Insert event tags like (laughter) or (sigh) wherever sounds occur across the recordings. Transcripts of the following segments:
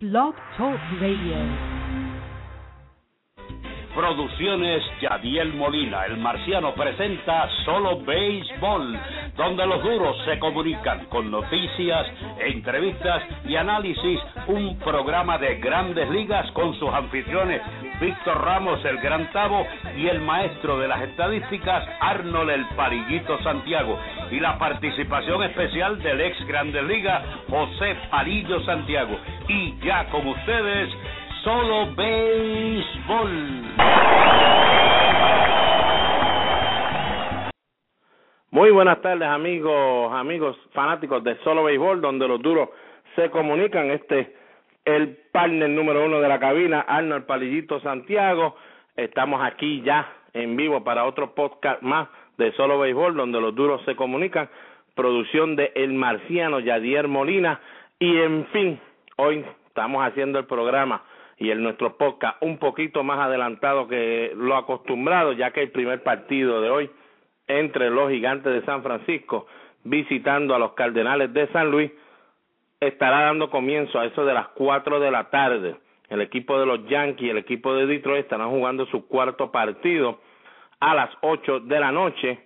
Blog Talk Radio. Producciones Yadiel Molina, el marciano presenta Solo Béisbol, donde los duros se comunican con noticias, entrevistas y análisis, un programa de grandes ligas con sus anfitriones Víctor Ramos, el Gran Tavo, y el maestro de las estadísticas Arnold el Parillito Santiago, y la participación especial del ex Grandes Ligas José Parillo Santiago. Y ya con ustedes, Solo Béisbol. Muy buenas tardes amigos, amigos fanáticos de Solo Béisbol, donde los duros se comunican. Este el partner número uno de la cabina, Arnold Palillito Santiago. Estamos aquí ya en vivo para otro podcast más de Solo Béisbol, donde los duros se comunican. Producción de El Marciano Yadier Molina. Y en fin, hoy estamos haciendo el programa y en nuestro podcast un poquito más adelantado que lo acostumbrado, ya que el primer partido de hoy entre los gigantes de San Francisco visitando a los Cardenales de San Luis estará dando comienzo a eso de las cuatro de la tarde. El equipo de los Yankees y el equipo de Detroit estarán jugando su cuarto partido a las ocho de la noche,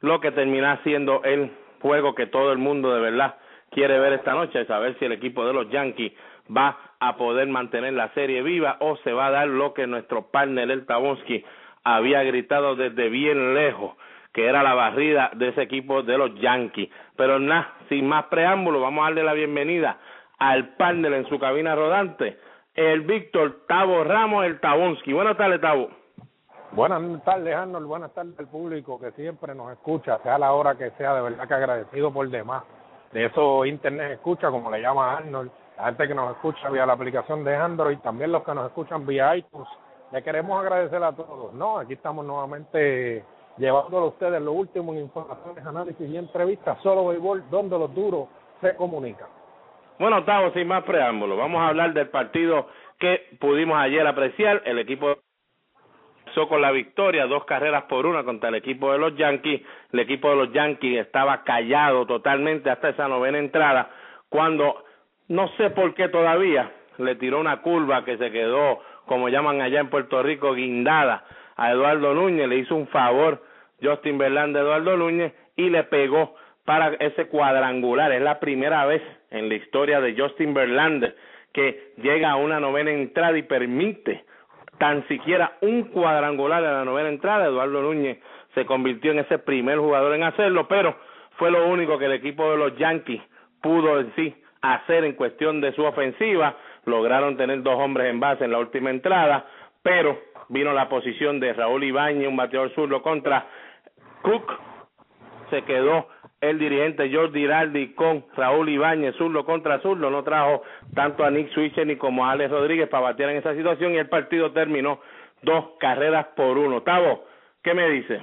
lo que termina siendo el juego que todo el mundo de verdad quiere ver esta noche, saber si el equipo de los Yankees va a poder mantener la serie viva o se va a dar lo que nuestro partner el Tabonsky había gritado desde bien lejos, que era la barrida de ese equipo de los Yankees. Pero nada, sin más preámbulo, vamos a darle la bienvenida al partner en su cabina rodante, el Víctor Tavo Ramos, el Tabonsky. Buenas tardes, Tavo. Buenas tardes, Arnold. Buenas tardes al público que siempre nos escucha, sea la hora que sea, de verdad que agradecido por demás. De eso Internet escucha, como le llama Arnold, la gente que nos escucha vía la aplicación de Android, también los que nos escuchan vía iTunes. Le queremos agradecer a todos, ¿no? Aquí estamos nuevamente llevándole a ustedes lo último en informaciones, análisis y entrevistas, solo béisbol, donde los duros se comunican. Bueno, Tavo, sin más preámbulo, vamos a hablar del partido que pudimos ayer apreciar. El equipo empezó con la victoria, dos carreras por una contra el equipo de los Yankees. El equipo de los Yankees estaba callado totalmente hasta esa novena entrada, cuando no sé por qué todavía le tiró una curva que se quedó, como llaman allá en Puerto Rico, guindada a Eduardo Núñez, le hizo un favor Justin Verlander a Eduardo Núñez y le pegó para ese cuadrangular. Es la primera vez en la historia de Justin Verlander que llega a una novena entrada y permite tan siquiera un cuadrangular en la novena entrada. Eduardo Núñez se convirtió en ese primer jugador en hacerlo, pero fue lo único que el equipo de los Yankees pudo en sí hacer en cuestión de su ofensiva. Lograron tener dos hombres en base en la última entrada, pero vino la posición de Raúl Ibáñez, un bateador zurdo contra Cook. Se quedó el dirigente Jordi Giraldi con Raúl Ibáñez, zurdo contra zurdo. No trajo tanto a Nick Switcher ni como a Alex Rodríguez para batear en esa situación y el partido terminó dos carreras por uno. Tavo, ¿qué me dice?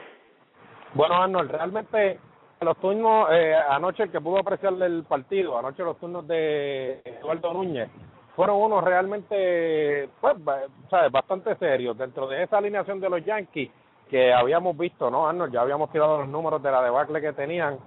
Bueno, Arnold, realmente los turnos, eh, anoche el que pudo apreciar el partido, anoche los turnos de Eduardo Núñez, fueron unos realmente, pues, ¿sabes? bastante serios. Dentro de esa alineación de los Yankees que habíamos visto, ¿no, Arnold? Ya habíamos tirado los números de la debacle que tenían.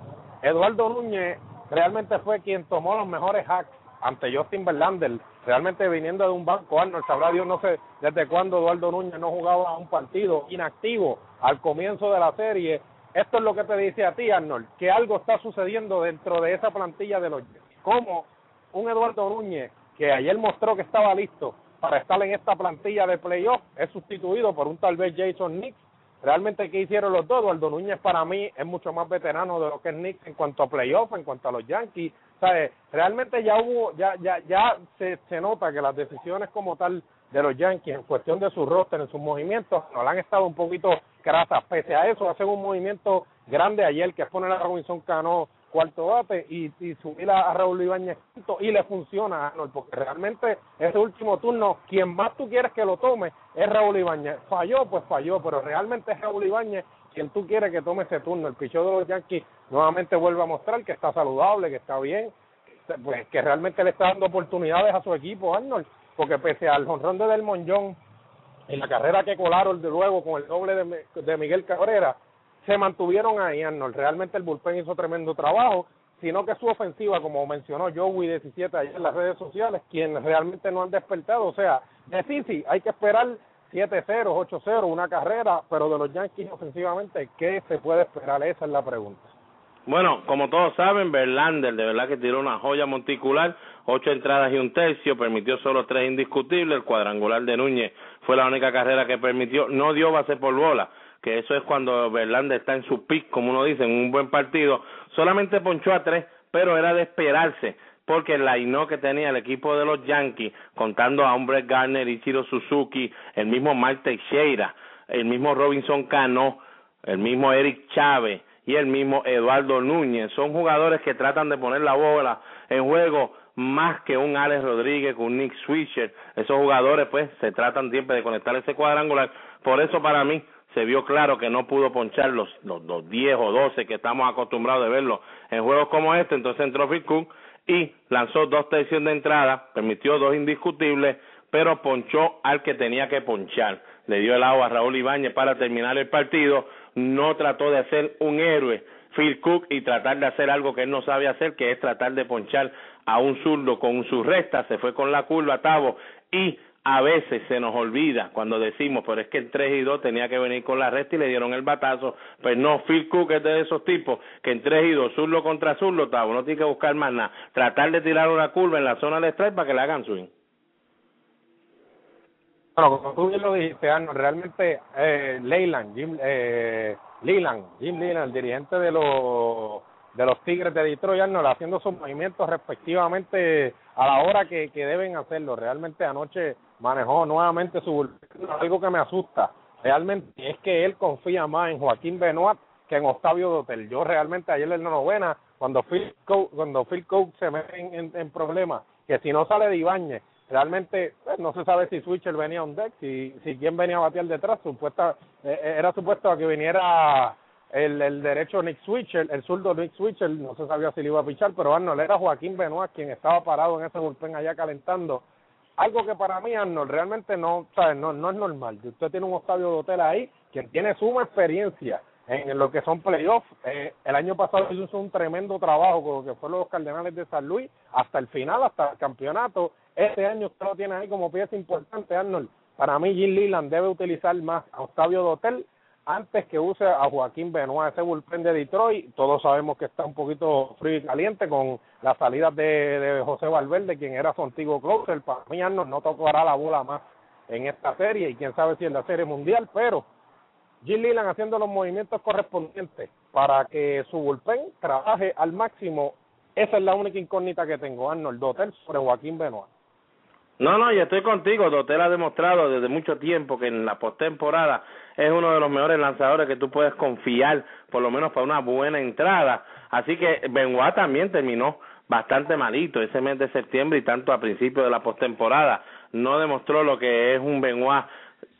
Eduardo Núñez realmente fue quien tomó los mejores hacks ante Justin Verlander, realmente viniendo de un banco, Arnold, sabrá Dios, no sé desde cuándo Eduardo Núñez no jugaba un partido inactivo al comienzo de la serie. Esto es lo que te dice a ti, Arnold, que algo está sucediendo dentro de esa plantilla de los como un Eduardo Núñez que ayer mostró que estaba listo para estar en esta plantilla de playoff es sustituido por un tal vez Jason Nix Realmente, ¿qué hicieron los dos? Eduardo Núñez para mí es mucho más veterano de lo que es Nick en cuanto a playoff, en cuanto a los Yankees. ¿Sabes? Realmente ya hubo, ya, ya, ya se, se nota que las decisiones como tal de los Yankees en cuestión de su roster, en sus movimientos, no han estado un poquito grasas. Pese a eso, hacen un movimiento grande ayer que es poner a Robinson Cano cuarto bate y, y subir a, Raúl Ibáñez quinto y le funciona Arnold, porque realmente ese último turno, quien más tú quieres que lo tome es Raúl Ibáñez. Falló, pues falló, pero realmente es Raúl Ibáñez quien tú quieres que tome ese turno. El picheo de los Yankees nuevamente vuelve a mostrar que está saludable, que está bien, pues que realmente le está dando oportunidades a su equipo, Arnold, porque pese al jonrón de Del Monjón en la carrera que colaron de luego con el doble de, de Miguel Cabrera, se mantuvieron ahí, Arnold. Realmente el bullpen hizo tremendo trabajo, sino que su ofensiva, como mencionó Joey 17 ayer en las redes sociales, quienes realmente no han despertado. O sea, de sí, hay que esperar 7-0, 8-0, una carrera, pero de los Yankees ofensivamente, ¿qué se puede esperar? Esa es la pregunta. Bueno, como todos saben, Verlander de verdad que tiró una joya monticular, ocho entradas y un tercio, permitió solo tres indiscutibles, el cuadrangular de Núñez fue la única carrera que permitió, no dio base por bola, que eso es cuando Verlander está en su pick, como uno dice, en un buen partido, solamente ponchó a tres, pero era de esperarse, porque el line que tenía el equipo de los Yankees, contando a Hombre Garner, Ichiro Suzuki, el mismo Mike Teixeira, el mismo Robinson Cano, el mismo Eric Chávez, y el mismo Eduardo Núñez. Son jugadores que tratan de poner la bola en juego más que un Alex Rodríguez, un Nick Switcher. Esos jugadores pues se tratan siempre de conectar ese cuadrangular. Por eso para mí se vio claro que no pudo ponchar los, los, los 10 o 12 que estamos acostumbrados de verlo en juegos como este. Entonces entró Phil Cook y lanzó dos tercios de entrada, permitió dos indiscutibles, pero ponchó al que tenía que ponchar. Le dio el agua a Raúl Ibáñez para terminar el partido no trató de hacer un héroe Phil Cook y tratar de hacer algo que él no sabe hacer, que es tratar de ponchar a un zurdo con su recta, se fue con la curva a Tavo y a veces se nos olvida cuando decimos, pero es que en 3 y 2 tenía que venir con la recta y le dieron el batazo, pues no, Phil Cook es de esos tipos que en 3 y 2, zurdo contra zurdo, Tavo, no tiene que buscar más nada, tratar de tirar una curva en la zona de strike para que le hagan swing. Bueno, como tú bien lo dijiste, Arnold, realmente eh, Leyland, Jim, eh, Leland, Jim Leland, el dirigente de los de los Tigres de Detroit, Arnold, haciendo sus movimientos respectivamente a la hora que, que deben hacerlo. Realmente anoche manejó nuevamente su algo que me asusta. Realmente es que él confía más en Joaquín Benoit que en Octavio Dotel. Yo realmente ayer en la novena, cuando Phil Coke, cuando Phil se mete en, en, en problemas, que si no sale de Ibáñez, realmente pues, no se sabe si Switcher venía on deck, si, si quién venía a batear detrás, supuesta, eh, era supuesto que viniera el, el derecho Nick Switcher, el zurdo Nick Switcher, no se sabía si le iba a pichar, pero Arnold era Joaquín Benoit quien estaba parado en ese bullpen allá calentando. Algo que para mí, Arnold, realmente no, ¿sabes? No, no es normal. Usted tiene un Octavio de hotel ahí, quien tiene suma experiencia en lo que son playoffs. Eh, el año pasado hizo un tremendo trabajo con lo que fueron los Cardenales de San Luis hasta el final, hasta el campeonato. Este año usted lo tiene ahí como pieza importante, Arnold. Para mí, Jim Leland debe utilizar más a Octavio Dotel antes que use a Joaquín Benoit, ese bullpen de Detroit. Todos sabemos que está un poquito frío y caliente con las salidas de, de José Valverde, quien era su antiguo closer. Para mí, Arnold no tocará la bola más en esta serie y quién sabe si en la serie mundial, pero Jim Leland haciendo los movimientos correspondientes para que su bullpen trabaje al máximo. Esa es la única incógnita que tengo, Arnold Dotel sobre Joaquín Benoit. No, no, y estoy contigo. Dotel ha demostrado desde mucho tiempo que en la postemporada es uno de los mejores lanzadores que tú puedes confiar, por lo menos para una buena entrada. Así que Benoit también terminó bastante malito ese mes de septiembre y tanto a principio de la postemporada. No demostró lo que es un Benoit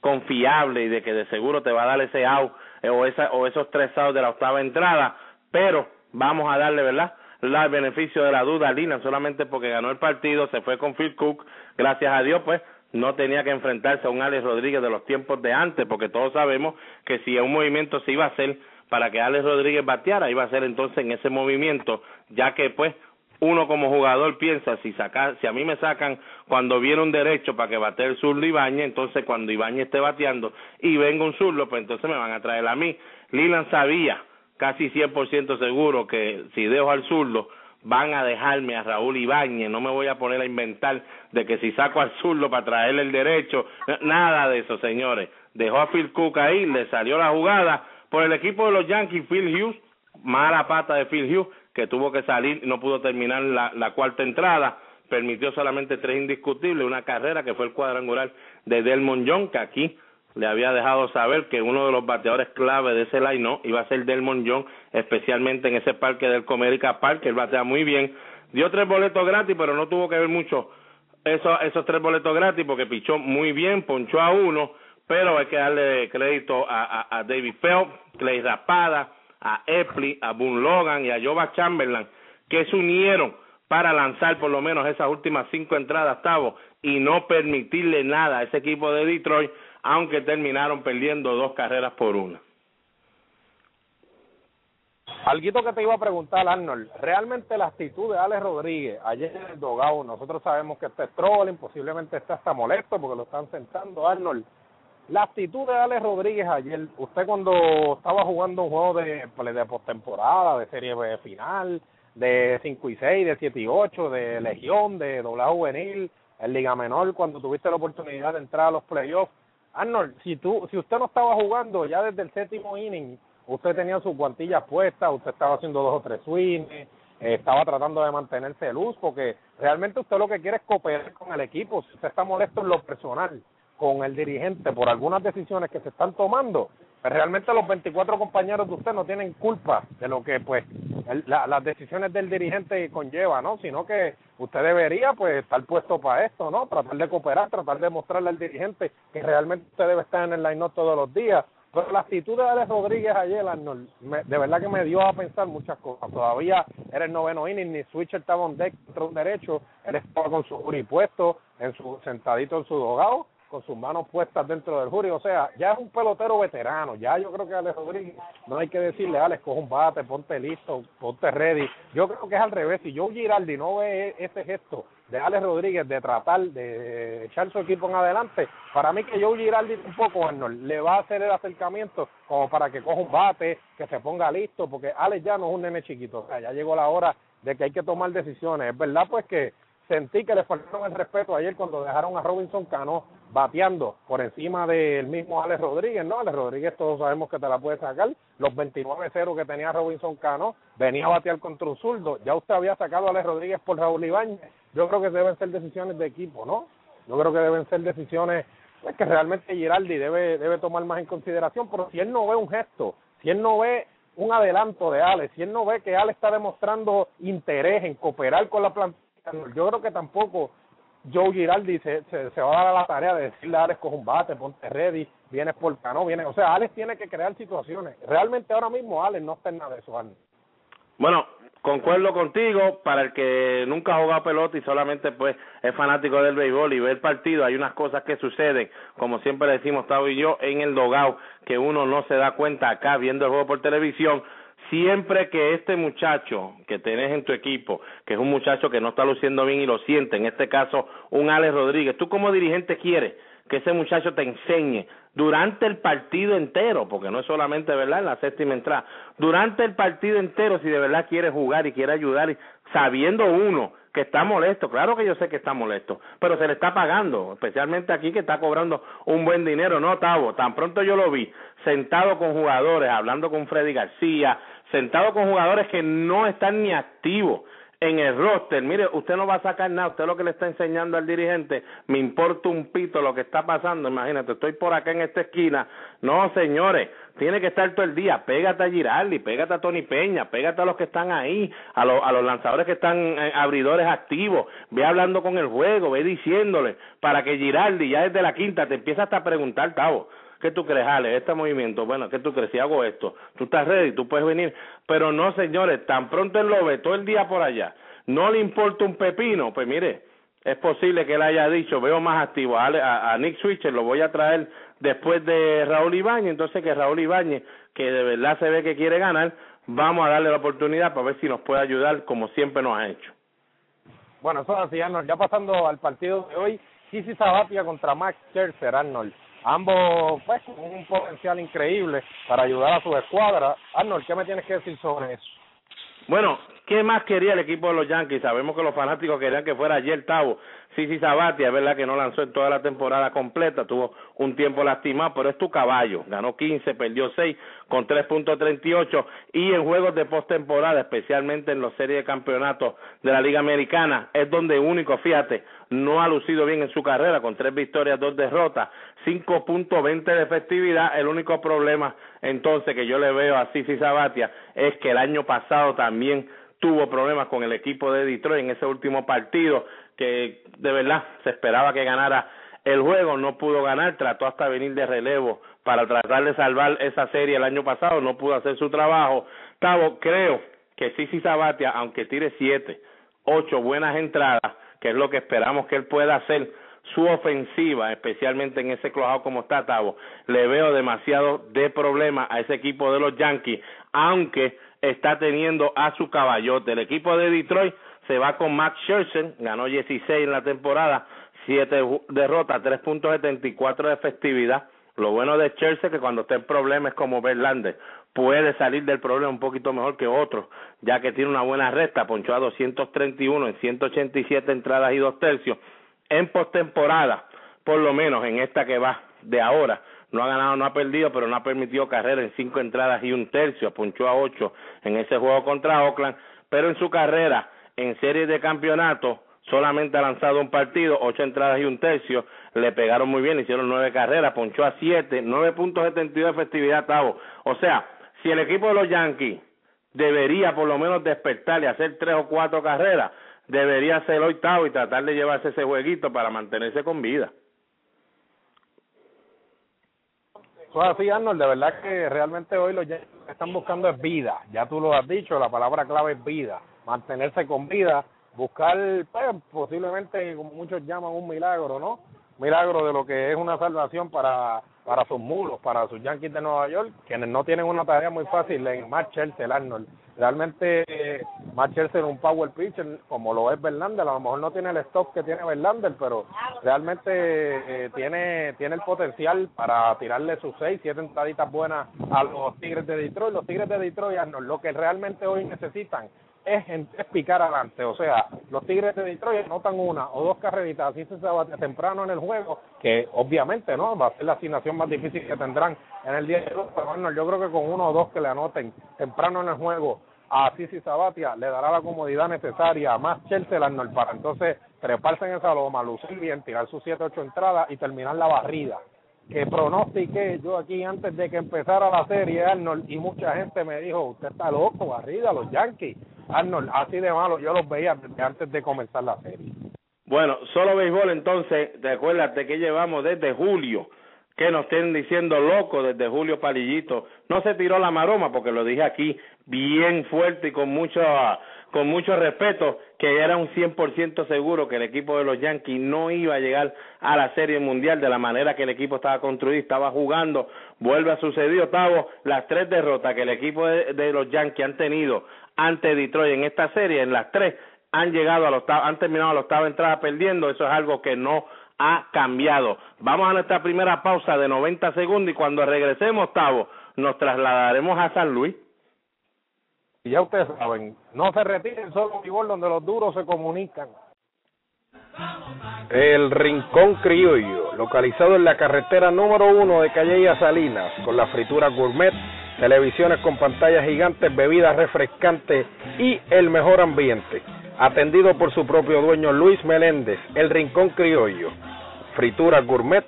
confiable y de que de seguro te va a dar ese out eh, o, esa, o esos tres outs de la octava entrada, pero vamos a darle, ¿verdad? El beneficio de la duda Lina solamente porque ganó el partido, se fue con Phil Cook, gracias a Dios, pues no tenía que enfrentarse a un Alex Rodríguez de los tiempos de antes, porque todos sabemos que si un movimiento se iba a hacer para que Alex Rodríguez bateara, iba a ser entonces en ese movimiento, ya que pues uno como jugador piensa si saca, si a mí me sacan cuando viene un derecho para que bate el zurdo Ibañez, entonces cuando Ibañez esté bateando y venga un zurdo, pues entonces me van a traer a mí. Lilan sabía casi 100% seguro que si dejo al zurdo van a dejarme a Raúl Ibáñez, no me voy a poner a inventar de que si saco al zurdo para traerle el derecho, nada de eso, señores. Dejó a Phil Cook ahí, le salió la jugada por el equipo de los Yankees, Phil Hughes, mala pata de Phil Hughes, que tuvo que salir no pudo terminar la, cuarta entrada, permitió solamente tres indiscutibles, una carrera que fue el cuadrangular de Delmon John, que aquí le había dejado saber que uno de los bateadores clave de ese line iba a ser Delmon John, especialmente en ese parque del Comerica Park, él batea muy bien. Dio tres boletos gratis, pero no tuvo que ver mucho eso, esos tres boletos gratis porque pichó muy bien, ponchó a uno, pero hay que darle crédito a, a, a David Phelps, Clay Rapada, a Epley, a Boone Logan y a Jova Chamberlain, que se unieron para lanzar por lo menos esas últimas cinco entradas, Tavo, y no permitirle nada a ese equipo de Detroit, aunque terminaron perdiendo dos carreras por una. Alguito que te iba a preguntar, Arnold, realmente la actitud de Alex Rodríguez ayer en el Dogao, nosotros sabemos que está trolling, posiblemente está hasta molesto porque lo están sentando, Arnold. La actitud de Alex Rodríguez ayer, usted cuando estaba jugando un juego de, pues, de postemporada, de serie final, de 5 y 6, de 7 y 8, de Legión, de doblado juvenil, en Liga Menor, cuando tuviste la oportunidad de entrar a los playoffs. Arnold, si tú, si usted no estaba jugando ya desde el séptimo inning, usted tenía sus guantillas puestas, usted estaba haciendo dos o tres swings, eh, estaba tratando de mantenerse de luz, porque realmente usted lo que quiere es cooperar con el equipo. Si usted está molesto en lo personal con el dirigente por algunas decisiones que se están tomando, pues realmente los 24 compañeros de usted no tienen culpa de lo que pues el, la, las decisiones del dirigente conlleva, ¿no? Sino que usted debería pues estar puesto para esto, ¿no? Tratar de cooperar, tratar de mostrarle al dirigente que realmente usted debe estar en el line-up todos los días, pero la actitud de Alex Rodríguez ayer, de verdad que me dio a pensar muchas cosas. Todavía era el noveno inning, ni Switcher estaba on deck derecho, él estaba con su puesto, en su, sentadito en su dogado, con sus manos puestas dentro del jury. O sea, ya es un pelotero veterano. Ya yo creo que Alex Rodríguez, no hay que decirle, Alex, coge un bate, ponte listo, ponte ready. Yo creo que es al revés. Si Joe Giraldi no ve ese gesto de Alex Rodríguez de tratar de echar su equipo en adelante, para mí que Joe Giraldi un poco, Arnold, le va a hacer el acercamiento como para que coja un bate, que se ponga listo, porque Alex ya no es un nene chiquito, o sea, ya llegó la hora de que hay que tomar decisiones. Es verdad, pues que sentí que le faltaron el respeto ayer cuando dejaron a Robinson Cano bateando por encima del mismo Alex Rodríguez, ¿no? Alex Rodríguez todos sabemos que te la puede sacar, los 29-0 que tenía Robinson Cano, venía a batear contra un zurdo, ya usted había sacado a Alex Rodríguez por Raúl Ibáñez, yo creo que deben ser decisiones de equipo, ¿no? Yo creo que deben ser decisiones pues, que realmente Giraldi debe, debe tomar más en consideración, pero si él no ve un gesto, si él no ve un adelanto de Alex, si él no ve que Alex está demostrando interés en cooperar con la plantilla, yo creo que tampoco Joe Giraldi se, se, se, va a dar a la tarea de decirle a Alex coge un bate, ponte ready, vienes por cano, viene, o sea, Alex tiene que crear situaciones. Realmente ahora mismo Alex no está en nada de eso, Arnold. Bueno, concuerdo contigo, para el que nunca jugado pelota y solamente pues es fanático del béisbol y ve el partido, hay unas cosas que suceden, como siempre decimos Tavo y yo, en el dogao, que uno no se da cuenta acá viendo el juego por televisión, siempre que este muchacho que tenés en tu equipo, que es un muchacho que no está luciendo bien y lo siente, en este caso un Alex Rodríguez, tú como dirigente quieres que ese muchacho te enseñe durante el partido entero, porque no es solamente, ¿verdad?, en la séptima entrada, durante el partido entero, si de verdad quiere jugar y quiere ayudar, sabiendo uno que está molesto, claro que yo sé que está molesto, pero se le está pagando, especialmente aquí que está cobrando un buen dinero, ¿no, Tavo? Tan pronto yo lo vi sentado con jugadores, hablando con Freddy García, sentado con jugadores que no están ni activos en el roster. Mire, usted no va a sacar nada, usted lo que le está enseñando al dirigente, me importa un pito lo que está pasando, imagínate, estoy por acá en esta esquina. No, señores, tiene que estar todo el día, pégate a Giraldi, pégate a Tony Peña, pégate a los que están ahí, a, los a los lanzadores que están eh, abridores activos, ve hablando con el juego, ve diciéndole, para que Giraldi ya desde la quinta te empieza hasta a preguntar, Tavo, ¿Qué tú crees, Ale? Este movimiento, bueno, ¿qué tú crees? Si hago esto, tú estás ready, tú puedes venir. Pero no, señores, tan pronto él lo ve todo el día por allá, no le importa un pepino, pues mire, es posible que él haya dicho, veo más activo a, a, a Nick Switcher, lo voy a traer después de Raúl Ibáñez, entonces que Raúl Ibáñez, que de verdad se ve que quiere ganar, vamos a darle la oportunidad para ver si nos puede ayudar como siempre nos ha hecho. Bueno, eso es así, Arnold. Ya pasando al partido de hoy, Kisi Sabatia contra Max Scherzer, Arnold. Ambos, pues, con un potencial increíble para ayudar a su escuadra. Arnold, ¿qué me tienes que decir sobre eso? Bueno, ¿Qué más quería el equipo de los Yankees? Sabemos que los fanáticos querían que fuera ayer Tavo. Sí, sí, Sabatia, verdad que no lanzó en toda la temporada completa, tuvo un tiempo lastimado, pero es tu caballo. Ganó 15, perdió 6 con 3.38 y en juegos de postemporada, especialmente en los series de campeonatos de la Liga Americana, es donde único, fíjate, no ha lucido bien en su carrera con tres victorias, dos derrotas, 5.20 de efectividad. El único problema entonces que yo le veo a Sisi Sabatia es que el año pasado también tuvo problemas con el equipo de Detroit en ese último partido que de verdad se esperaba que ganara el juego, no pudo ganar, trató hasta venir de relevo para tratar de salvar esa serie el año pasado, no pudo hacer su trabajo. Tavo, creo que Sisi Sabatia, aunque tire siete, ocho buenas entradas, que es lo que esperamos que él pueda hacer, su ofensiva, especialmente en ese clojado como está Tavo, le veo demasiado de problema a ese equipo de los Yankees, aunque está teniendo a su caballote. El equipo de Detroit se va con Max Scherzer, ganó 16 en la temporada, 7 derrotas, 3.74 de efectividad. Lo bueno de Scherzer que cuando está en problemas como Verlander puede salir del problema un poquito mejor que otros, ya que tiene una buena recta, ponchó a 231 en 187 entradas y dos tercios. En postemporada, por lo menos en esta que va de ahora, no ha ganado, no ha perdido, pero no ha permitido carrera en cinco entradas y un tercio, ponchó a ocho en ese juego contra Oakland, pero en su carrera, en series de campeonato, solamente ha lanzado un partido, ocho entradas y un tercio, le pegaron muy bien, hicieron nueve carreras, ponchó a siete, nueve puntos setenta de efectividad, Tavo. O sea, si el equipo de los Yankees debería por lo menos despertar y hacer tres o cuatro carreras, debería ser octavo y tratar de llevarse ese jueguito para mantenerse con vida. Pues así, Arnold, de verdad que realmente hoy lo que están buscando es vida. Ya tú lo has dicho, la palabra clave es vida. Mantenerse con vida, buscar, pues, posiblemente, como muchos llaman, un milagro, ¿no? Milagro de lo que es una salvación para para sus mulos, para sus Yankees de Nueva York, quienes no tienen una tarea muy fácil en Matt Chelsea, Arnold. Realmente Chelsea es un power pitcher como lo es Verlander, a lo mejor no tiene el stock que tiene Verlander, pero realmente eh, tiene tiene el potencial para tirarle sus seis, siete entraditas buenas a los Tigres de Detroit. Los Tigres de Detroit, lo que realmente hoy necesitan es, es picar adelante. O sea, los Tigres de Detroit anotan una o dos carreritas así se bate temprano en el juego, que obviamente no va a ser la asignación más difícil que tendrán en el día de hoy. Pero bueno, yo creo que con uno o dos que le anoten temprano en el juego a Sisi Sabatia le dará la comodidad necesaria más Chelsea Arnold para entonces treparse en esa loma, lucir bien, tirar sus siete ocho entradas y terminar la barrida que pronostiqué yo aquí antes de que empezara la serie, Arnold, y mucha gente me dijo, usted está loco, barrida, los Yankees. Arnold, así de malo yo los veía antes de comenzar la serie. Bueno, solo béisbol entonces, recuérdate que llevamos desde julio, que nos estén diciendo loco desde julio Palillito. No se tiró la maroma porque lo dije aquí bien fuerte y con mucho con mucho respeto que era un 100% seguro que el equipo de los Yankees no iba a llegar a la Serie Mundial de la manera que el equipo estaba construido, estaba jugando, vuelve a suceder, Octavo, las tres derrotas que el equipo de, de los Yankees han tenido ante Detroit en esta serie, en las tres han llegado a los han terminado a la octava entrada perdiendo, eso es algo que no ha cambiado. Vamos a nuestra primera pausa de 90 segundos y cuando regresemos, Octavo, nos trasladaremos a San Luis. Y ya ustedes saben, no se retiren solo gol donde los duros se comunican. El Rincón Criollo, localizado en la carretera número uno de Calle Salinas, con la fritura gourmet, televisiones con pantallas gigantes, bebidas refrescantes y el mejor ambiente. Atendido por su propio dueño Luis Meléndez, el Rincón Criollo. Fritura gourmet,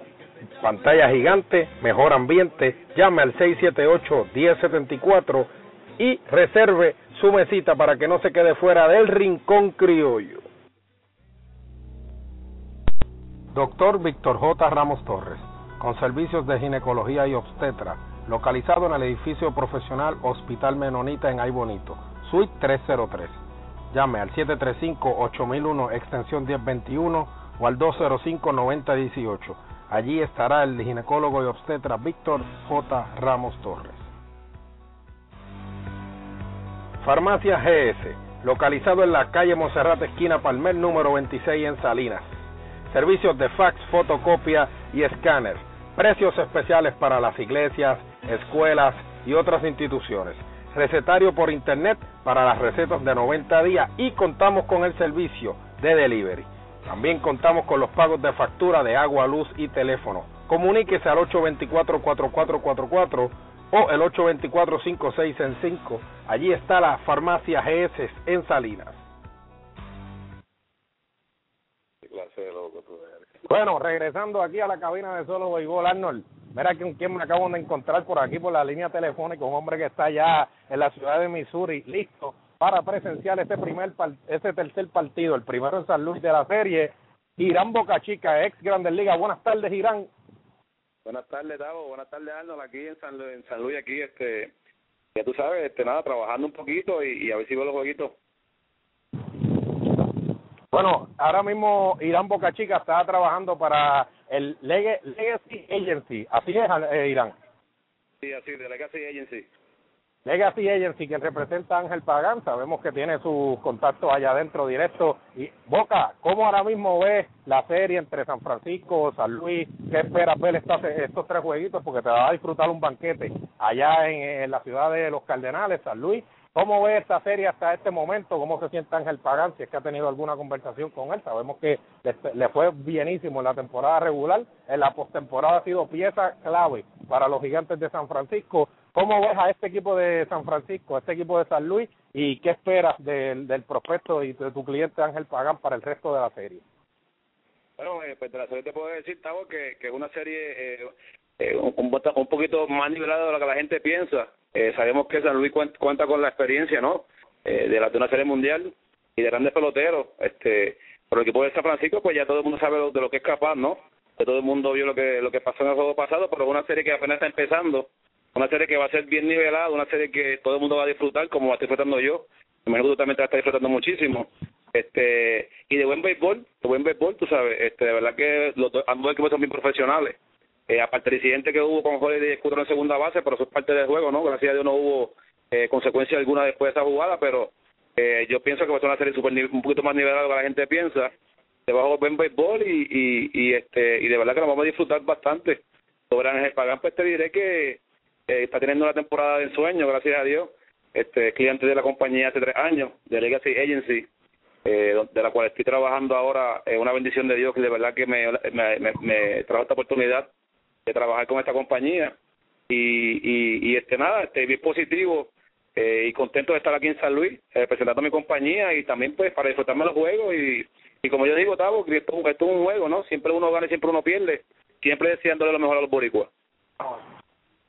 pantalla gigante, mejor ambiente. Llame al 678-1074 y reserve su mesita para que no se quede fuera del Rincón Criollo. Doctor Víctor J. Ramos Torres, con servicios de ginecología y obstetra, localizado en el edificio profesional Hospital Menonita en Ay Bonito, Suite 303. Llame al 735-8001 extensión 1021 o al 205-9018. Allí estará el ginecólogo y obstetra Víctor J. Ramos Torres. Farmacia GS, localizado en la calle Monserrat esquina Palmer número 26 en Salinas. Servicios de fax, fotocopia y escáner. Precios especiales para las iglesias, escuelas y otras instituciones. recetario por internet para las recetas de 90 días y contamos con el servicio de delivery. También contamos con los pagos de factura de agua, luz y teléfono. Comuníquese al 824-4444 o el 824-5665. Allí está la farmacia GS en Salinas. Bueno, regresando aquí a la cabina de Solo Béisbol, Arnold. Mira con quién me acabo de encontrar por aquí por la línea telefónica, un hombre que está ya en la ciudad de Missouri, listo para presenciar este primer este tercer partido, el primero en San Luis de la serie. Irán Boca Chica, ex Grandes Ligas. Buenas tardes, Irán. Buenas tardes, Davo. Buenas tardes, Arnold, aquí en San, Luis, en San Luis, aquí, este, ya tú sabes, este, nada, trabajando un poquito y, y a ver si veo los jueguitos. Bueno, ahora mismo Irán Boca Chica está trabajando para el Legacy Agency. Así es, eh, Irán. Sí, así, de Legacy Agency. Legacy Agency, que representa a Ángel Pagán, sabemos que tiene sus contactos allá adentro directo. Y Boca, ¿cómo ahora mismo ves la serie entre San Francisco, San Luis? ¿Qué esperas ver estos, estos tres jueguitos? Porque te va a disfrutar un banquete allá en, en la ciudad de los Cardenales, San Luis. ¿Cómo ves esta serie hasta este momento? ¿Cómo se siente Ángel Pagán? Si es que ha tenido alguna conversación con él. Sabemos que le, le fue bienísimo en la temporada regular. En la postemporada ha sido pieza clave para los gigantes de San Francisco. ¿Cómo ves a este equipo de San Francisco, a este equipo de San Luis y qué esperas del, del prospecto y de tu cliente Ángel Pagán para el resto de la serie? Bueno, eh, pues de la serie te puedo decir, Tavo, que, es una serie eh, eh, un, un poquito más nivelada de lo que la gente piensa. Eh, sabemos que San Luis cuenta, con la experiencia, ¿no? Eh, de la de una serie mundial y de grandes peloteros. Este, por el equipo de San Francisco, pues ya todo el mundo sabe de lo que es capaz, ¿no? Que todo el mundo vio lo que lo que pasó en el juego pasado, pero es una serie que apenas está empezando una serie que va a ser bien nivelada, una serie que todo el mundo va a disfrutar, como va a estar disfrutando yo. Me imagino que tú también te vas a estar disfrutando muchísimo. este Y de buen béisbol, de buen béisbol, tú sabes, este de verdad que los dos, ambos equipos son bien profesionales. Eh, aparte del incidente que hubo con Holiday Escudero en segunda base, pero eso es parte del juego, ¿no? Gracias a Dios no hubo eh, consecuencia alguna después de esa jugada, pero eh, yo pienso que va a ser una serie super, un poquito más nivelada de lo que la gente piensa. Se buen béisbol y, y, y, este, y de verdad que nos vamos a disfrutar bastante. Sobre Ángel Pagán, pues te diré que eh, está teniendo una temporada de ensueño, gracias a Dios. Este cliente de la compañía hace tres años, de Legacy Agency, eh, de la cual estoy trabajando ahora. Es una bendición de Dios que de verdad que me, me, me, me trajo esta oportunidad de trabajar con esta compañía. Y, y, este nada, este bien positivo eh, y contento de estar aquí en San Luis, eh, presentando mi compañía y también pues para disfrutarme los juegos. Y, y como yo digo, Tavo, esto, esto es un juego, ¿no? Siempre uno gana y siempre uno pierde. Siempre deseándole lo mejor a los boricuas.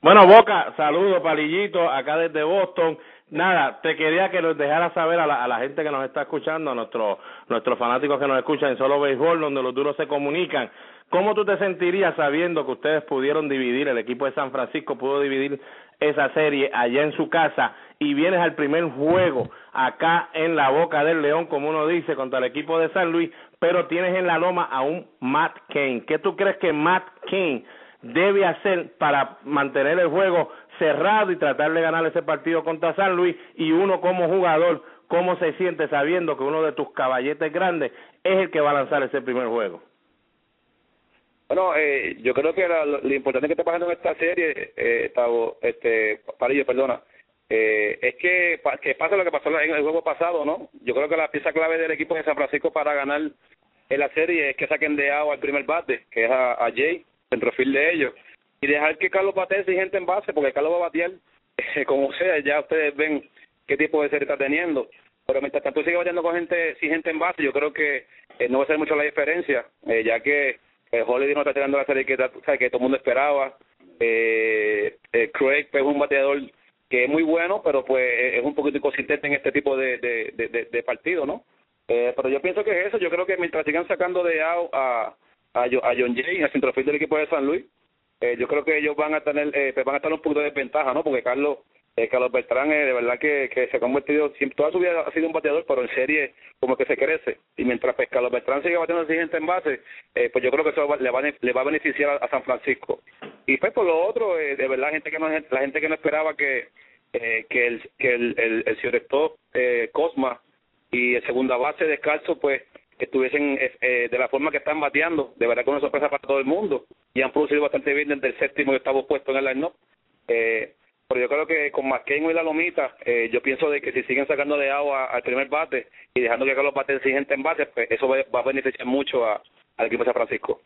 Bueno, Boca, saludos, Palillito, acá desde Boston. Nada, te quería que nos dejara saber a la, a la gente que nos está escuchando, a nuestros nuestros fanáticos que nos escuchan en Solo Béisbol, donde los duros se comunican. ¿Cómo tú te sentirías sabiendo que ustedes pudieron dividir, el equipo de San Francisco pudo dividir esa serie allá en su casa y vienes al primer juego acá en la boca del León, como uno dice, contra el equipo de San Luis, pero tienes en la loma a un Matt Kane. ¿Qué tú crees que Matt Kane debe hacer para mantener el juego cerrado y tratar de ganar ese partido contra San Luis y uno como jugador, cómo se siente sabiendo que uno de tus caballetes grandes es el que va a lanzar ese primer juego? Bueno, eh, yo creo que la, lo, importante que está pasando en esta serie, eh, Tavo, este, Parillo, perdona, eh, es que, que pasa lo que pasó en el juego pasado, ¿no? Yo creo que la pieza clave del equipo de San Francisco para ganar en la serie es que saquen de agua al primer bate, que es a, a Jay, centrofield de ellos, y dejar que Carlos bate sin gente en base, porque Carlos va a batear, (laughs) como sea, ya ustedes ven qué tipo de serie está teniendo. Pero mientras tanto sigue bateando con gente sin gente en base, yo creo que eh, no va a ser mucho la diferencia, eh, ya que eh, Holiday no está teniendo la serie que, que todo el mundo esperaba. Eh, eh, Craig pues, es un bateador que es muy bueno, pero pues es un poquito inconsistente en este tipo de, de, de partido, ¿no? Eh, pero yo pienso que es eso, yo creo que mientras sigan sacando de out a, a, a John Jay, al centrofield del equipo de San Luis, eh, yo creo que ellos van a tener eh, pues van a estar un poquito de desventaja, ¿no? Porque Carlos eh, Carlos Beltrán eh, de verdad que, que se ha convertido, siempre, toda su vida ha sido un bateador, pero en serie como que se crece. Y mientras pues, Carlos Beltrán sigue bateando el siguiente en base, eh, pues yo creo que eso va, le, va, le va a beneficiar a, San Francisco. Y pues por lo otro, eh, de verdad gente que no la gente que no esperaba que que el que el el, el eh, Cosma y el segunda base descalzo pues estuviesen eh, de la forma que están bateando, de verdad que una sorpresa para todo el mundo y han producido bastante bien desde el séptimo y octavo puesto en el line-up. Eh, pero yo creo que con Masqueño y la Lomita, eh, yo pienso de que si siguen sacando de agua al primer bate y dejando que los bates exigentes en base, pues eso va, va a beneficiar mucho a, al equipo de San Francisco.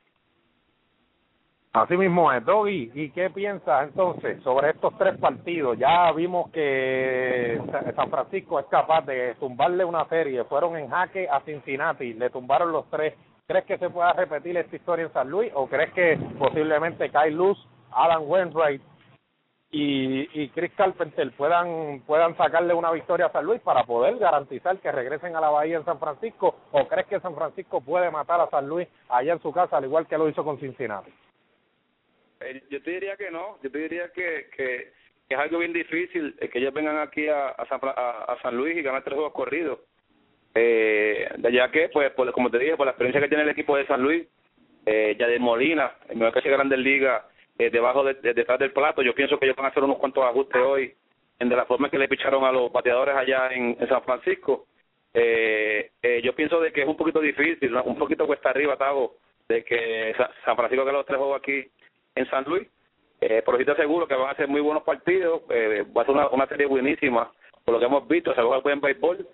Así mismo es, Doggy. ¿Y qué piensas entonces sobre estos tres partidos? Ya vimos que San Francisco es capaz de tumbarle una serie. Fueron en jaque a Cincinnati, le tumbaron los tres. ¿Crees que se pueda repetir esta historia en San Luis o crees que posiblemente Kyle Luz, Alan Wainwright y, y Chris Carpenter puedan puedan sacarle una victoria a San Luis para poder garantizar que regresen a la Bahía en San Francisco? ¿O crees que San Francisco puede matar a San Luis allá en su casa al igual que lo hizo con Cincinnati? Eh, yo te diría que no, yo te diría que, que, que es algo bien difícil eh, que ellos vengan aquí a, San, a, San Luis y ganar tres juegos corridos. Eh, de allá que, pues, por, como te dije, por la experiencia que tiene el equipo de San Luis, eh, ya de Molina, el mejor que se Grandes Ligas, eh, debajo de, de- detrás del plato, yo pienso que ellos van a hacer unos cuantos ajustes hoy en de la forma que le picharon a los bateadores allá en, San Francisco. Eh, eh, yo pienso de que es un poquito difícil, un poquito cuesta arriba, Tavo, de que Sa- San Francisco gane los tres juegos aquí en San Luis. Eh, pero sí te aseguro que van a ser muy buenos partidos, eh, va a ser una, una serie buenísima, por lo que hemos visto, se juega buen béisbol.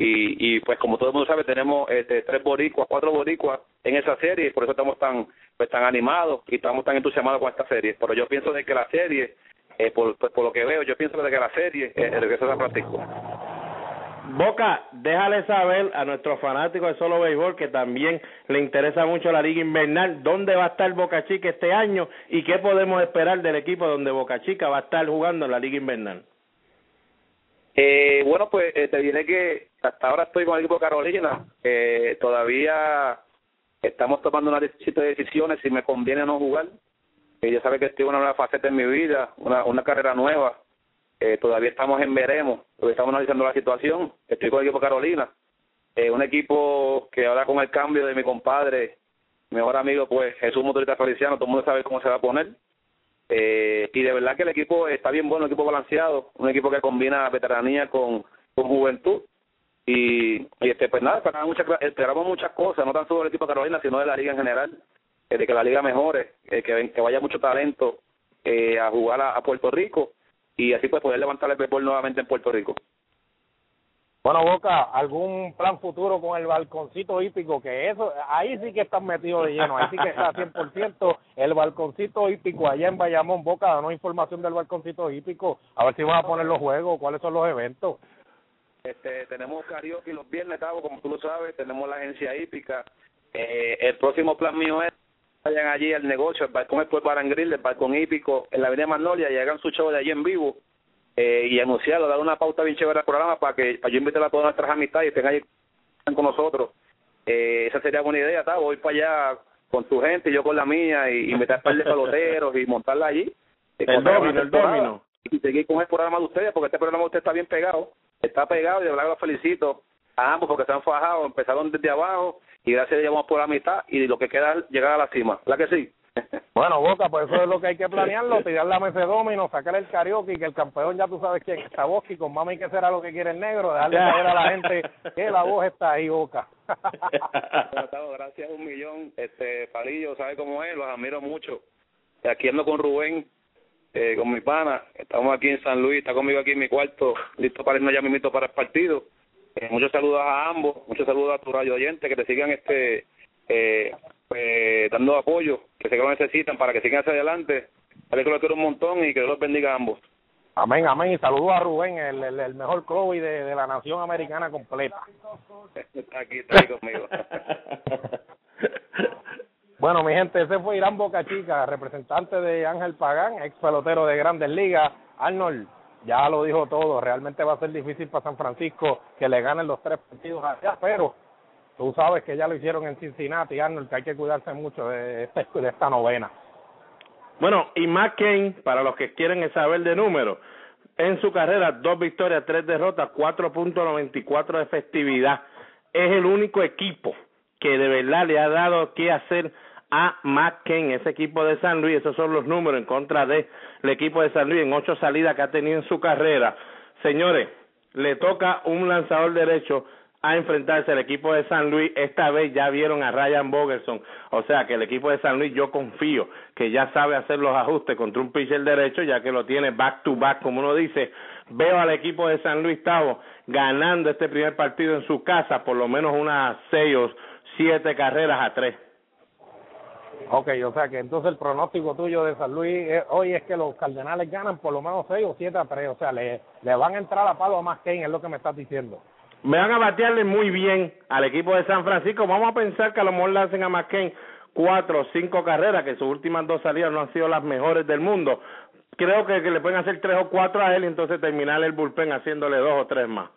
Y, y pues como todo el mundo sabe, tenemos este, tres boricuas, cuatro boricuas en esa serie, y por eso estamos tan pues tan animados y estamos tan entusiasmados con esta serie. Pero yo pienso de que la serie, eh, por, pues, por lo que veo, yo pienso de que la serie eh, el regreso de San Francisco. Boca, déjale saber a nuestros fanáticos de solo béisbol que también le interesa mucho la liga invernal, dónde va a estar Boca Chica este año y qué podemos esperar del equipo donde Boca Chica va a estar jugando en la liga invernal. Eh, bueno, pues eh, te diré que hasta ahora estoy con el equipo Carolina. Eh, todavía estamos tomando una de decisiones si me conviene o no jugar. Eh, ya sabes que estoy en una nueva faceta en mi vida, una, una carrera nueva. Eh, todavía estamos en veremos, estamos analizando la situación. Estoy con el equipo Carolina. Eh, un equipo que ahora con el cambio de mi compadre, mejor amigo, pues Jesús Motorista Feliciano, todo el mundo sabe cómo se va a poner. Eh, y de verdad que el equipo está bien bueno, un equipo balanceado, un equipo que combina veteranía con, con juventud. Y, y este pues nada, esperamos muchas, cosas, no tan solo del equipo Carolina, sino de la liga en general, eh, de que la liga mejore, eh, que, que vaya mucho talento eh, a jugar a Puerto Rico y así pues poder levantar el béisbol nuevamente en Puerto Rico. Bueno, Boca, ¿algún plan futuro con el balconcito hípico? Que eso, ahí sí que están metidos de lleno, ahí sí que está 100% el balconcito hípico allá en Bayamón. Boca, danos información del balconcito hípico, a ver si van a poner los juegos, cuáles son los eventos. Este, tenemos karaoke los viernes, Tavo, como tú lo sabes, tenemos la agencia hípica. Eh, el próximo plan mío es vayan allí al negocio, el balcón Sport Bar and Grill, el balcón hípico, en la avenida Magnolia, y hagan su show de allí en vivo eh, y anunciarlo, dar una pauta bien chévere al programa para que para yo invitar a todas nuestras amistades y estén ahí con nosotros. Eh, esa sería buena idea, Tavo, voy para allá con tu gente y yo con la mía y, meter un par de peloteros y montarla allí. Eh, El con domino, el domino. y seguir con el programa de ustedes, porque este programa de ustedes está bien pegado, está pegado y de verdad que los felicito a ambos porque se han fajado, empezaron desde abajo y gracias vamos por la mitad y lo que queda es llegar a la cima, ¿la que sí? (laughs) Bueno, Boca, pues eso es lo que hay que planearlo, tirar la mesa de domino, sacar el karaoke y que el campeón ya tú sabes quién está Bosque con mami que será lo que quiere el negro, dejarle saber a la gente (laughs) que la voz está ahí, Boca. (laughs) Bueno, gracias un millón, este Palillo, sabe cómo es, los admiro mucho. Aquí ando con Rubén, eh, con mi pana, estamos aquí en San Luis, está conmigo aquí en mi cuarto, listo para irnos ya mismito para el partido. Eh, muchos saludos a ambos, muchos saludos a tu radio oyente, que te sigan este eh, pues, dando apoyo, que sé que lo necesitan para que sigan hacia adelante. Sabes que lo quiero un montón y que Dios los bendiga a ambos. Amén, amén. Y saludos a Rubén, el, el, el mejor Chloe de, de la nación americana completa. Está (laughs) aquí, está aquí conmigo. (laughs) Bueno, mi gente, ese fue Irán Boca Chica, representante de Ángel Pagán, ex pelotero de Grandes Ligas. Arnold, ya lo dijo todo, realmente va a ser difícil para San Francisco que le ganen los tres partidos allá, pero tú sabes que ya lo hicieron en Cincinnati, Arnold, que hay que cuidarse mucho de, este, de esta novena. Bueno, y McCain, para los que quieren saber de números, en su carrera, dos victorias, tres derrotas, 4.94 de efectividad. Es el único equipo que de verdad le ha dado que hacer a McCain, ese equipo de San Luis. Esos son los números en contra del equipo de San Luis en ocho salidas que ha tenido en su carrera. Señores, le toca un lanzador derecho a enfrentarse al equipo de San Luis. Esta vez ya vieron a Ryan Bogerson, o sea que el equipo de San Luis yo confío que ya sabe hacer los ajustes contra un pitcher derecho, ya que lo tiene back to back, como uno dice. Veo al equipo de San Luis Tavo ganando este primer partido en su casa, por lo menos unas seis o siete carreras a tres. Ok, o sea que entonces el pronóstico tuyo de San Luis eh, hoy es que los Cardenales ganan por lo menos 6 o 7 a 3, o sea, le, le van a entrar a palo a más Kane, es lo que me estás diciendo. Me van a batearle muy bien al equipo de San Francisco. Vamos a pensar que a lo mejor le hacen a McCain cuatro o cinco carreras, que sus últimas dos salidas no han sido las mejores del mundo. Creo que, que le pueden hacer tres o cuatro a él y entonces terminar el bullpen haciéndole dos o tres más.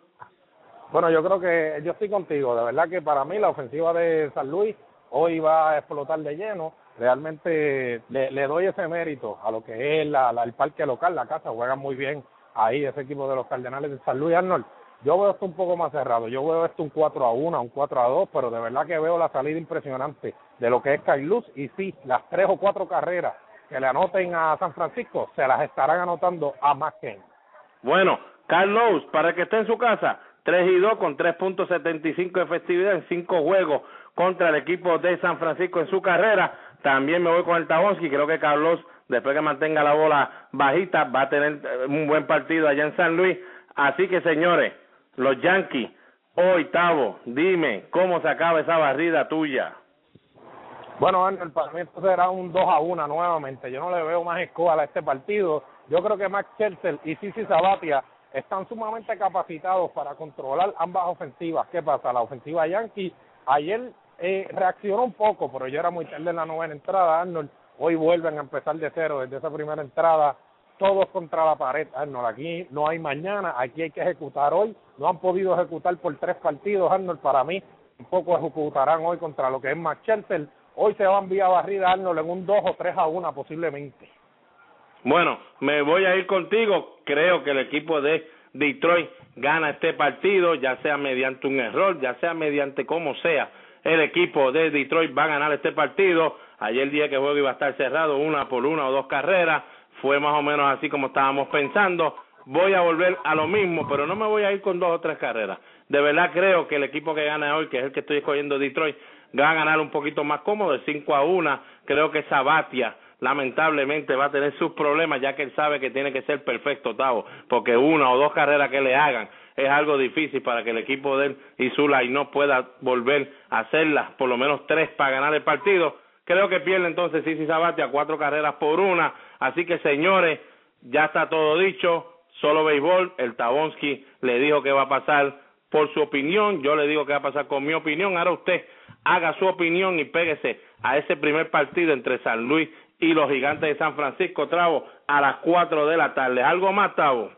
Bueno, yo creo que yo estoy contigo. De verdad que para mí la ofensiva de San Luis hoy va a explotar de lleno. Realmente le, le doy ese mérito a lo que es la, el parque local, la casa. Juegan muy bien ahí ese equipo de los Cardenales de San Luis Arnold. Yo veo esto un poco más cerrado. Yo veo esto un 4 a 1, un 4 a 2, pero de verdad que veo la salida impresionante de lo que es Luz Y sí, las tres o cuatro carreras que le anoten a San Francisco se las estarán anotando a McCain. Bueno, Carlos, para que esté en su casa, 3 y 2 con 3.75 de efectividad en 5 juegos contra el equipo de San Francisco en su carrera. También me voy con el Tabonsky. Creo que Carlos, después que mantenga la bola bajita, va a tener eh, un buen partido allá en San Luis. Así que, señores, los Yankees, hoy, Tavo, dime, ¿cómo se acaba esa barrida tuya? Bueno, Ángel, para mí esto será un 2 a 1 nuevamente. Yo no le veo más escuela a este partido. Yo creo que Max Scherzer y Sisi Sabatia están sumamente capacitados para controlar ambas ofensivas. ¿Qué pasa? La ofensiva Yankee ayer eh, reaccionó un poco, pero ya era muy tarde en la novena entrada, Arnold. Hoy vuelven a empezar de cero desde esa primera entrada, todos contra la pared, Arnold. Aquí no hay mañana, aquí hay que ejecutar hoy. No han podido ejecutar por tres partidos, Arnold. Para mí, tampoco ejecutarán hoy contra lo que es Max Scherzer. Hoy se van vía barrida, Arnold, en un 2 o 3 a 1 posiblemente. Bueno, me voy a ir contigo. Creo que el equipo de Detroit gana este partido, ya sea mediante un error, ya sea mediante como sea. El equipo de Detroit va a ganar este partido. Ayer el día que juego iba a estar cerrado, una por una o dos carreras. Fue más o menos así como estábamos pensando. Voy a volver a lo mismo, pero no me voy a ir con dos o tres carreras. De verdad creo que el equipo que gana hoy, que es el que estoy escogiendo Detroit, va a ganar un poquito más cómodo, de 5 a 1. Creo que Sabatia lamentablemente va a tener sus problemas ya que él sabe que tiene que ser perfecto, Tavo, porque una o dos carreras que le hagan es algo difícil para que el equipo de él y no pueda volver a hacerlas, por lo menos tres para ganar el partido. Creo que pierde entonces Sisi Sabate a cuatro carreras por una. Así que, señores, ya está todo dicho. Solo béisbol. El Tabonsky le dijo que va a pasar por su opinión. Yo le digo que va a pasar con mi opinión. Ahora usted haga su opinión y péguese a ese primer partido entre San Luis y los gigantes de San Francisco, Travo, a las 4 de la tarde. ¿Algo más, Tavo?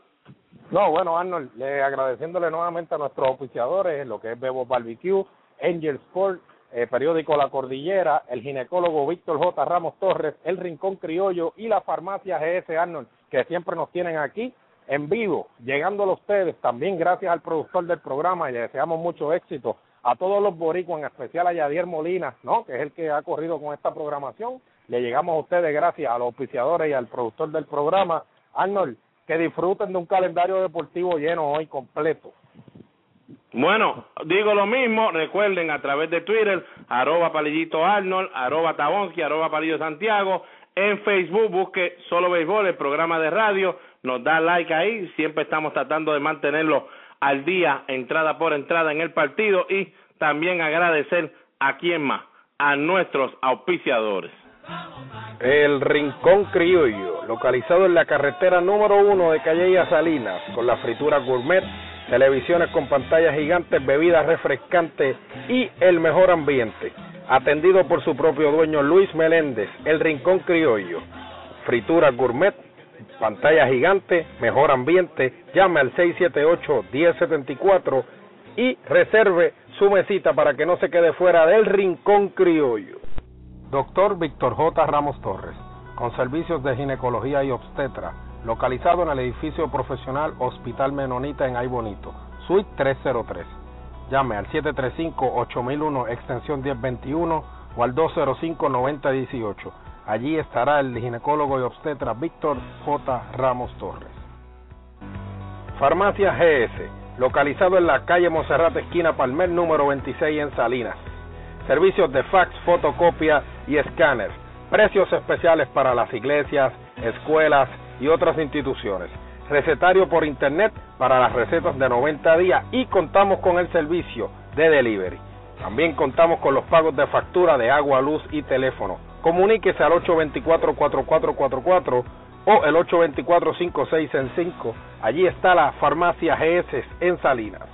No, bueno, Arnold, le, agradeciéndole nuevamente a nuestros oficiadores, lo que es Bebo Barbecue, Angel Sport, eh, periódico La Cordillera, el ginecólogo Víctor J. Ramos Torres, el Rincón Criollo y la farmacia GS Arnold, que siempre nos tienen aquí en vivo, llegándolo a ustedes, también gracias al productor del programa y le deseamos mucho éxito a todos los boricuas, en especial a Yadier Molina, ¿no? que es el que ha corrido con esta programación, le llegamos a ustedes gracias a los auspiciadores y al productor del programa, Arnold, que disfruten de un calendario deportivo lleno hoy completo. Bueno, digo lo mismo, recuerden a través de Twitter, arroba palillito Arnold, arroba Tabonski, arroba palillo Santiago, en Facebook busque Solo Béisbol, el programa de radio, nos da like ahí, siempre estamos tratando de mantenerlo al día, entrada por entrada en el partido y también agradecer a quien más, a nuestros auspiciadores. El Rincón Criollo, localizado en la carretera número uno de Calleja Salinas, con la fritura gourmet, televisiones con pantallas gigantes, bebidas refrescantes y el mejor ambiente. Atendido por su propio dueño Luis Meléndez, El Rincón Criollo. Fritura gourmet, pantalla gigante, mejor ambiente. Llame al 678-1074 y reserve su mesita para que no se quede fuera del Rincón Criollo. Doctor Víctor J. Ramos Torres, con servicios de ginecología y obstetra, localizado en el edificio profesional Hospital Menonita en Ay Bonito, Suite 303. Llame al 735-8001 extensión 1021 o al 205-9018. Allí estará el ginecólogo y obstetra Víctor J. Ramos Torres. Farmacia GS localizado en la calle Monserrate, esquina Palmer, número 26 en Salinas. Servicios de fax, fotocopia y escáner. Precios especiales para las iglesias, escuelas y otras instituciones. Recetario por internet para las recetas de 90 días y contamos con el servicio de delivery. También contamos con los pagos de factura de agua, luz y teléfono. Comuníquese al 824-4444 o el 824-5665. Allí está la farmacia GS en Salinas.